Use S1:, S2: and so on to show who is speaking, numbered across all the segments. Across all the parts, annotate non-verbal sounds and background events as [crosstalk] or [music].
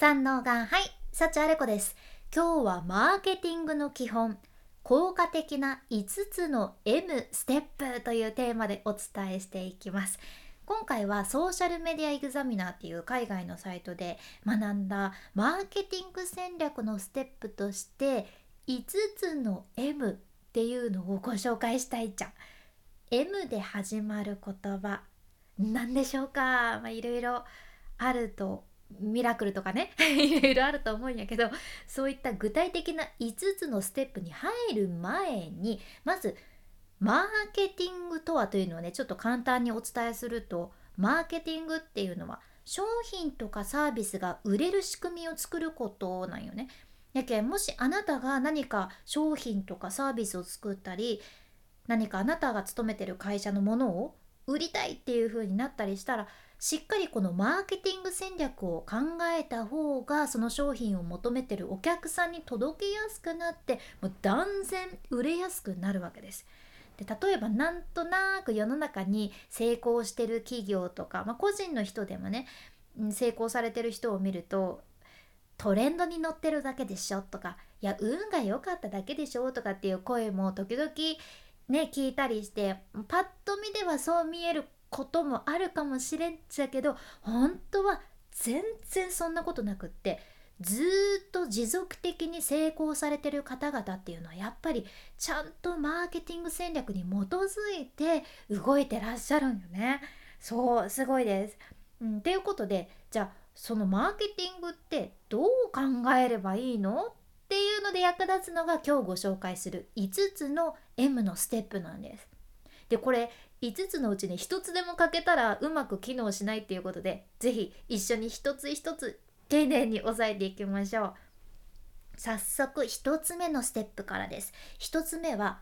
S1: 三能がはい幸あれ子です。今日はマーケティングの基本効果的な5つの M ステップというテーマでお伝えしていきます。今回はソーシャルメディアエグザミナーっていう海外のサイトで学んだマーケティング戦略のステップとして5つの M っていうのをご紹介したいじゃん。M で始まる言葉何でしょうか？まあいろいろあるとミラクルとかね [laughs] いろいろあると思うんやけどそういった具体的な5つのステップに入る前にまずマーケティングとはというのをねちょっと簡単にお伝えするとマーケティングっていうのは商品とかサービスが売れる仕組みを作ることなんよね。やけんもしあなたが何か商品とかサービスを作ったり何かあなたが勤めてる会社のものを売りたいっていう風になったりしたらしっかりこのマーケティング戦略を考えた方がその商品を求めてるお客さんに届けやすくなってもう断然売れやすくなるわけです。で例えばなんとなく世の中に成功してる企業とか、まあ、個人の人でもね成功されてる人を見るとトレンドに乗ってるだけでしょとかいや運が良かっただけでしょとかっていう声も時々ね聞いたりしてパッと見ではそう見えることもあるかもしれんちゃけど本当は全然そんなことなくってずっと持続的に成功されてる方々っていうのはやっぱりちゃんとマーケティング戦略に基づいて動いてらっしゃるんよね。そうすごいです。うん、っていうことでじゃあそのマーケティングってどう考えればいいの？っていうので役立つのが今日ご紹介する5つの M のステップなんです。でこれ5つのうちに1つでも欠けたらうまく機能しないっていうことで是非一緒に一つ一つ丁寧に押さえていきましょう。早速1つ目のステップからです。1つ目は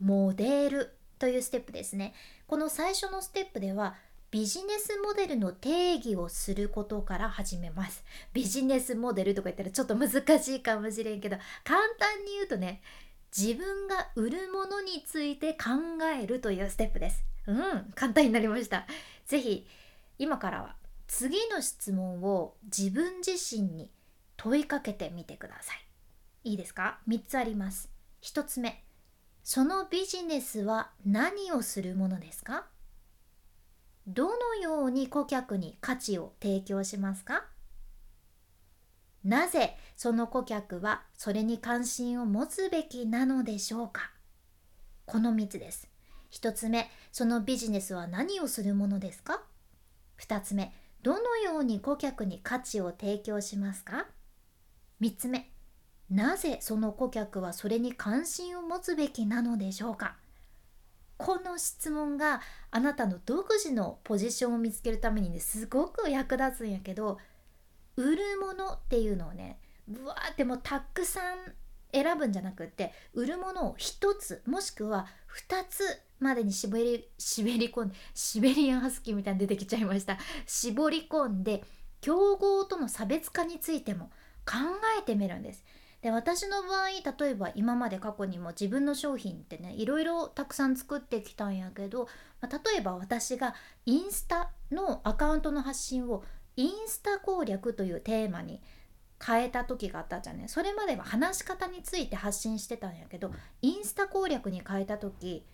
S1: モデルというステップですね。この最初のステップではビジネスモデルの定義をすることから始めます。ビジネスモデルとか言ったらちょっと難しいかもしれんけど簡単に言うとね自分が売るものについて考えるというステップです。うん簡単になりました。是非今からは次の質問を自分自身に問いかけてみてください。いいですか？3つあります。1つ目。そのビジネスは何をするものですか？どのように顧客に価値を提供しますか？なぜその顧客はそれに関心を持つべきなのでしょうか？この3つです。1つ目そのビジネスは何をするものですか？2つ目どのように顧客に価値を提供しますか？3つ目なぜその顧客はそれに関心を持つべきなのでしょうか？この質問があなたの独自のポジションを見つけるためにねすごく役立つんやけど売るものっていうのをねぶわーってもうたくさん選ぶんじゃなくって売るものを1つもしくは2つまでに絞り [laughs] 絞り込んでシベリアンハスキーみたいに出てきちゃいました。絞り込んで競合との差別化についても考えてみるんです。で私の場合例えば今まで過去にも自分の商品ってねいろいろたくさん作ってきたんやけど、ま、例えば私がインスタのアカウントの発信をインスタ攻略というテーマに変えた時があったじゃんねそれまでは話し方について発信してたんやけどインスタ攻略に変えた時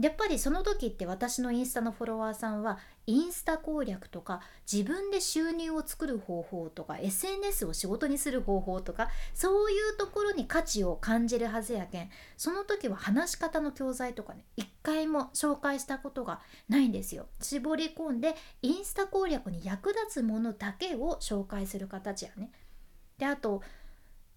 S1: やっぱりその時って私のインスタのフォロワーさんはインスタ攻略とか自分で収入を作る方法とか SNS を仕事にする方法とかそういうところに価値を感じるはずやけんその時は話し方の教材とかね一回も紹介したことがないんですよ。絞り込んでインスタ攻略に役立つものだけを紹介する形やね。であと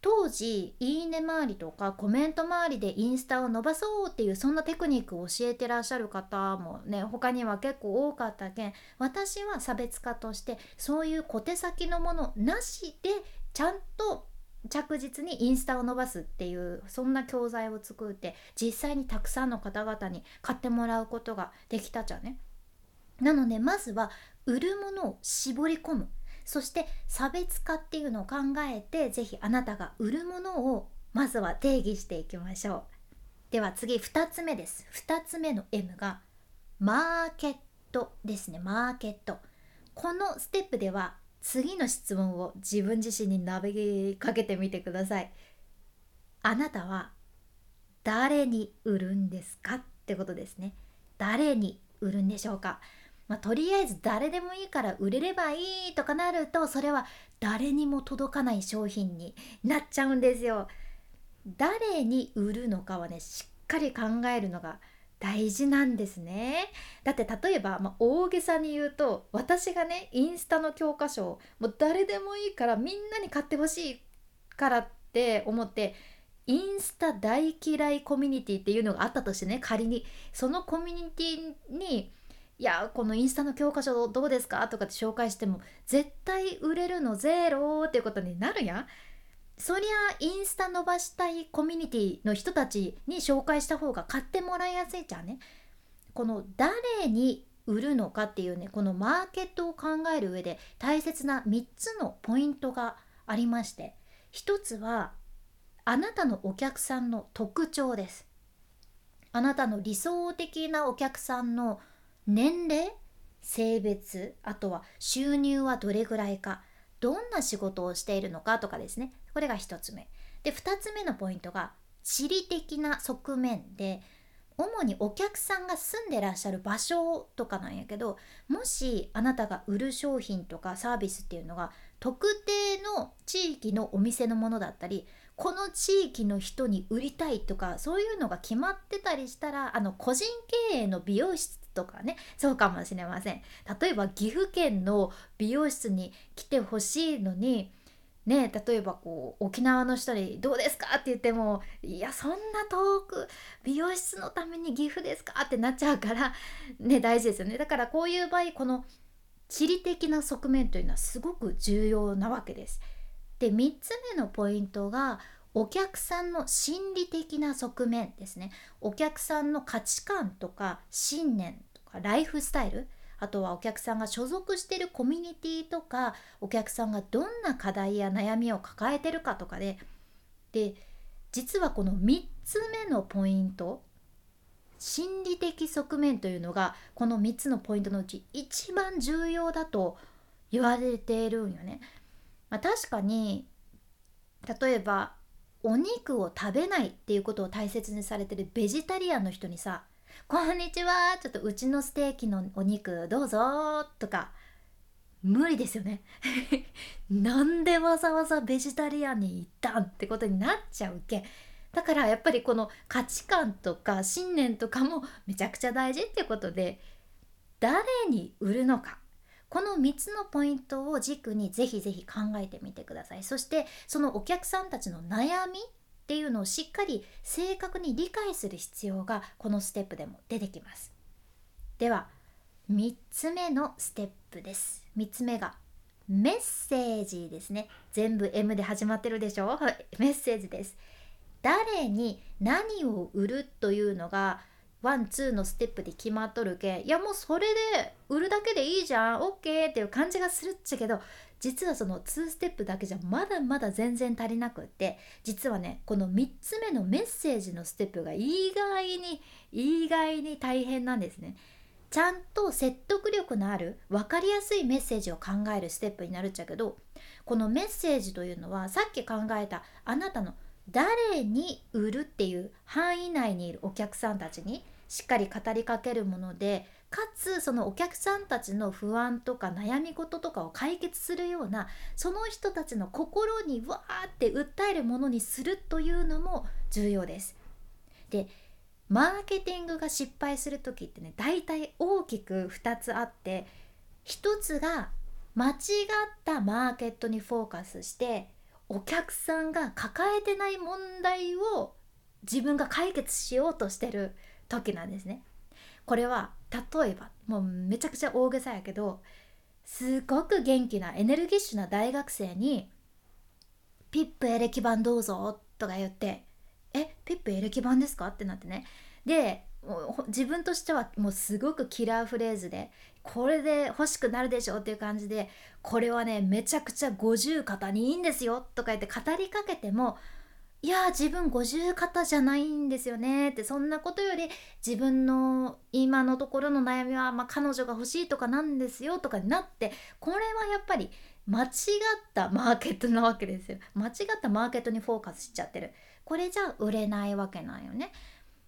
S1: 当時いいね周りとかコメント周りでインスタを伸ばそうっていうそんなテクニックを教えてらっしゃる方もね他には結構多かったけん私は差別化としてそういう小手先のものなしでちゃんと着実にインスタを伸ばすっていうそんな教材を作って実際にたくさんの方々に買ってもらうことができたじゃね。なのでまずは売るものを絞り込むそして差別化っていうのを考えて是非あなたが売るものをまずは定義していきましょう。では次2つ目です。2つ目の M がマーケットですね。マーケット。このステップでは次の質問を自分自身に投げかけてみてください。あなたは誰に売るんですか？ってことですね。誰に売るんでしょうか？まあ、とりあえず誰でもいいから売れればいいとかなるとそれは誰にも届かない商品になっちゃうんですよ。誰に売るのかはねしっかり考えるのが大事なんですね。だって例えば、まあ、大げさに言うと私がねインスタの教科書をもう誰でもいいからみんなに買ってほしいからって思ってインスタ大嫌いコミュニティっていうのがあったとしてね仮にそのコミュニティにいやこのインスタの教科書どうですか？とかって紹介しても絶対売れるのゼロっていうことになるやん。そりゃインスタ伸ばしたいコミュニティの人たちに紹介した方が買ってもらいやすいじゃんね。この誰に売るのかっていうねこのマーケットを考える上で大切な3つのポイントがありまして1つはあなたのお客さんの特徴です。あなたの理想的なお客さんの年齢性別あとは収入はどれぐらいかどんな仕事をしているのかとかですね。これが1つ目。で2つ目のポイントが地理的な側面で主にお客さんが住んでらっしゃる場所とかなんやけどもしあなたが売る商品とかサービスっていうのが特定の地域のお店のものだったりこの地域の人に売りたいとかそういうのが決まってたりしたらあの個人経営の美容室とかねそうかもしれません例えば岐阜県の美容室に来てほしいのにね例えばこう沖縄の人に「どうですか?」って言っても「いやそんな遠く美容室のために岐阜ですか?」ってなっちゃうからね大事ですよねだからこういう場合この地理的な側面というのはすごく重要なわけです。で3つ目のポイントがお客さんの心理的な側面ですね。お客さんの価値観とか信念とかライフスタイル。あとはお客さんが所属してるコミュニティとかお客さんがどんな課題や悩みを抱えてるかとかで。で実はこの3つ目のポイント心理的側面というのがこの3つのポイントのうち一番重要だと言われているんよね。まあ、確かに例えばお肉を食べないっていうことを大切にされてるベジタリアンの人にさ「こんにちはちょっとうちのステーキのお肉どうぞ」とか無理ですよね。[laughs] なんでわざわざベジタリアンに行ったんってことになっちゃうけだからやっぱりこの価値観とか信念とかもめちゃくちゃ大事っていうことで誰に売るのかこの3つのポイントを軸にぜひぜひ考えてみてください。そしてそのお客さんたちの悩みっていうのをしっかり正確に理解する必要がこのステップでも出てきます。では3つ目のステップです。3つ目がメッセージですね。全部 M で始まってるでしょ？メッセージです。誰に何を売るというのがワンツーのステップで決まっとるけいやもうそれで売るだけでいいじゃん OK っていう感じがするっちゃけど実はその2ステップだけじゃまだまだ全然足りなくって実はねこの3つ目のメッセージのステップが意外に意外に大変なんですね。ちゃんと説得力のある分かりやすいメッセージを考えるステップになるっちゃけどこのメッセージというのはさっき考えたあなたの誰に売るっていう範囲内にいるお客さんたちにしっかり語りかけるものでかつそのお客さんたちの不安とか悩み事とかを解決するようなその人たちの心にわーって訴えるものにするというのも重要です。でマーケティングが失敗する時ってね大体大きく2つあって1つが間違ったマーケットにフォーカスしてお客さんが抱えてない問題を自分が解決しようとしてる時なんですね。これは例えばもうめちゃくちゃ大げさやけどすごく元気なエネルギッシュな大学生に「ピップエレキ板どうぞ」とか言って「えピップエレキ板ですか?」ってなってねで自分としてはもうすごくキラーフレーズでこれで欲しくなるでしょっていう感じでこれはねめちゃくちゃ五十肩にいいんですよとか言って語りかけてもいや自分五十肩じゃないんですよねってそんなことより自分の今のところの悩みは、まあ、彼女が欲しいとかなんですよとかになってこれはやっぱり間違ったマーケットなわけですよ。間違ったマーケットにフォーカスしちゃってる。これじゃ売れないわけなんよね。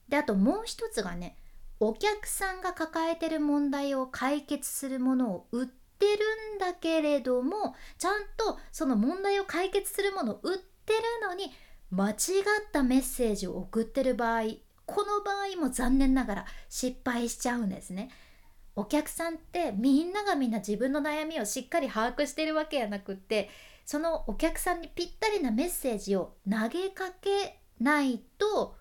S1: であともう一つがねお客さんが抱えてる問題を解決するものを売ってるんだけれどもちゃんとその問題を解決するものを売ってるのに間違ったメッセージを送ってる場合この場合も残念ながら失敗しちゃうんですね。お客さんってみんながみんな自分の悩みをしっかり把握してるわけやなくってそのお客さんにぴったりなメッセージを投げかけないと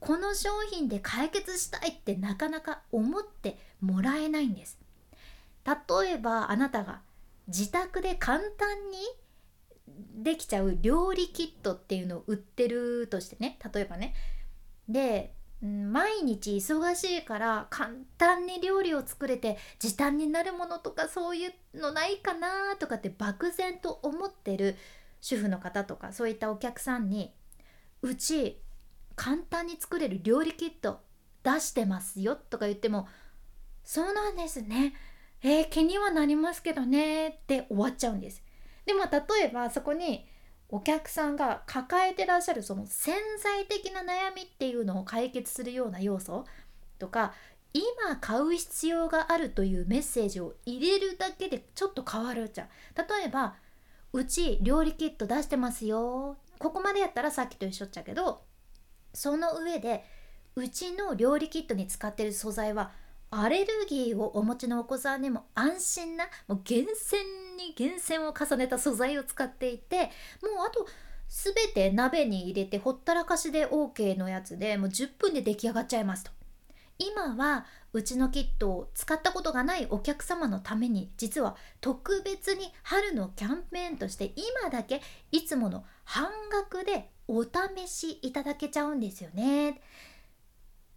S1: この商品で解決したいってなかなか思ってもらえないんです例えばあなたが自宅で簡単にできちゃう料理キットっていうのを売ってるとしてね例えばね。で毎日忙しいから簡単に料理を作れて時短になるものとかそういうのないかなとかって漠然と思ってる主婦の方とかそういったお客さんにうち簡単に作れる料理キット出してますよとか言ってもそうなんですね。えー、気にはなりますけどねって終わっちゃうんです。でも例えばそこにお客さんが抱えてらっしゃるその潜在的な悩みっていうのを解決するような要素とか今買う必要があるというメッセージを入れるだけでちょっと変わるじゃん。例えばうち料理キット出してますよ。ここまでやったらさっきと一緒っちゃけどその上でうちの料理キットに使ってる素材はアレルギーをお持ちのお子さんにも安心なもう厳選に厳選を重ねた素材を使っていてもうあと全て鍋に入れてほったらかしで OK のやつでもう10分で出来上がっちゃいますと。今はうちのキットを使ったことがないお客様のために実は特別に春のキャンペーンとして今だけいつもの半額でお試しいただけちゃうんですよね。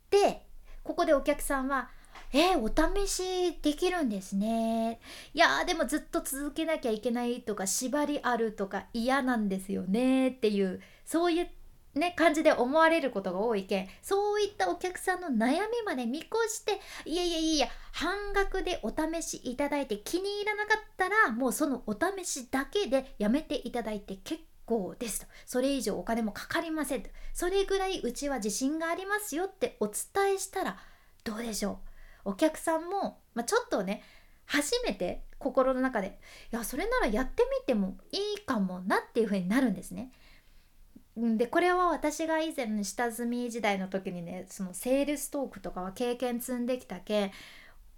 S1: でここでお客さんはえー、お試しできるんですね。いやでもずっと続けなきゃいけないとか縛りあるとか嫌なんですよねっていうそういうね感じで思われることが多いけんそういったお客さんの悩みまで見越していやいやいや半額でお試しいただいて気に入らなかったらもうそのお試しだけでやめていただいて結構ですと。それ以上お金もかかりませんと。それぐらいうちは自信がありますよってお伝えしたらどうでしょう？お客さんも、まあ、ちょっとね初めて心の中でいやそれならやってみてもいいかもなっていう風になるんですね。でこれは私が以前の下積み時代の時にねそのセールストークとかは経験積んできたけ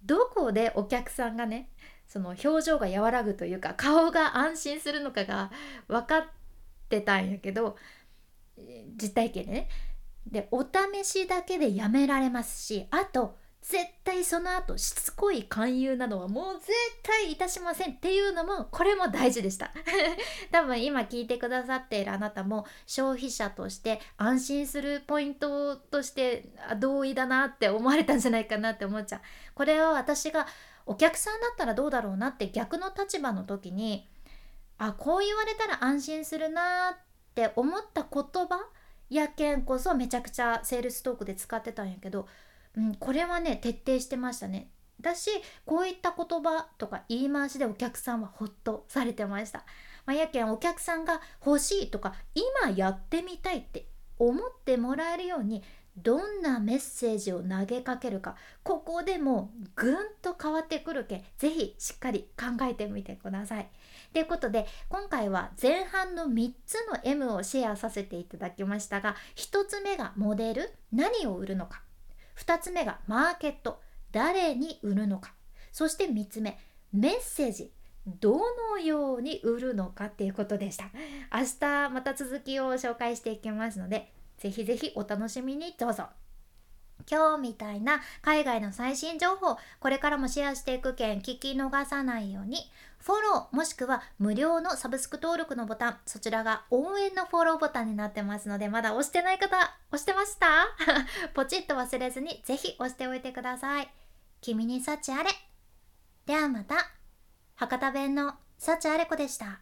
S1: どこでお客さんがねその表情が和らぐというか顔が安心するのかが分かってたんやけど実体験でねでお試しだけでやめられますしあと絶対その後しつこい勧誘などはもう絶対いたしませんっていうのもこれも大事でした。[laughs] 多分今聞いてくださっているあなたも消費者として安心するポイントとして同意だなって思われたんじゃないかなって思っちゃう。これは私がお客さんだったらどうだろうなって逆の立場の時にあこう言われたら安心するなって思った言葉やけんこそめちゃくちゃセールストークで使ってたんやけどうん、これはね徹底してましたね。だしこういった言葉とか言い回しでお客さんはほっとされてました、まあ、やけんお客さんが欲しいとか今やってみたいって思ってもらえるようにどんなメッセージを投げかけるかここでもぐんと変わってくるけん是非しっかり考えてみてください。ということで今回は前半の3つの M をシェアさせていただきましたが1つ目がモデル何を売るのか。2つ目がマーケット。誰に売るのか。そして3つ目メッセージ。どのように売るのかっていうことでした。明日また続きを紹介していきますのでぜひぜひお楽しみにどうぞ。今日みたいな海外の最新情報これからもシェアしていく件聞き逃さないように。フォローもしくは無料のサブスク登録のボタンそちらが応援のフォローボタンになってますのでまだ押してない方押してました？[laughs] ポチッと忘れずにぜひ押しておいてください。君に幸あれ。ではまた。博多弁の幸あれ子でした。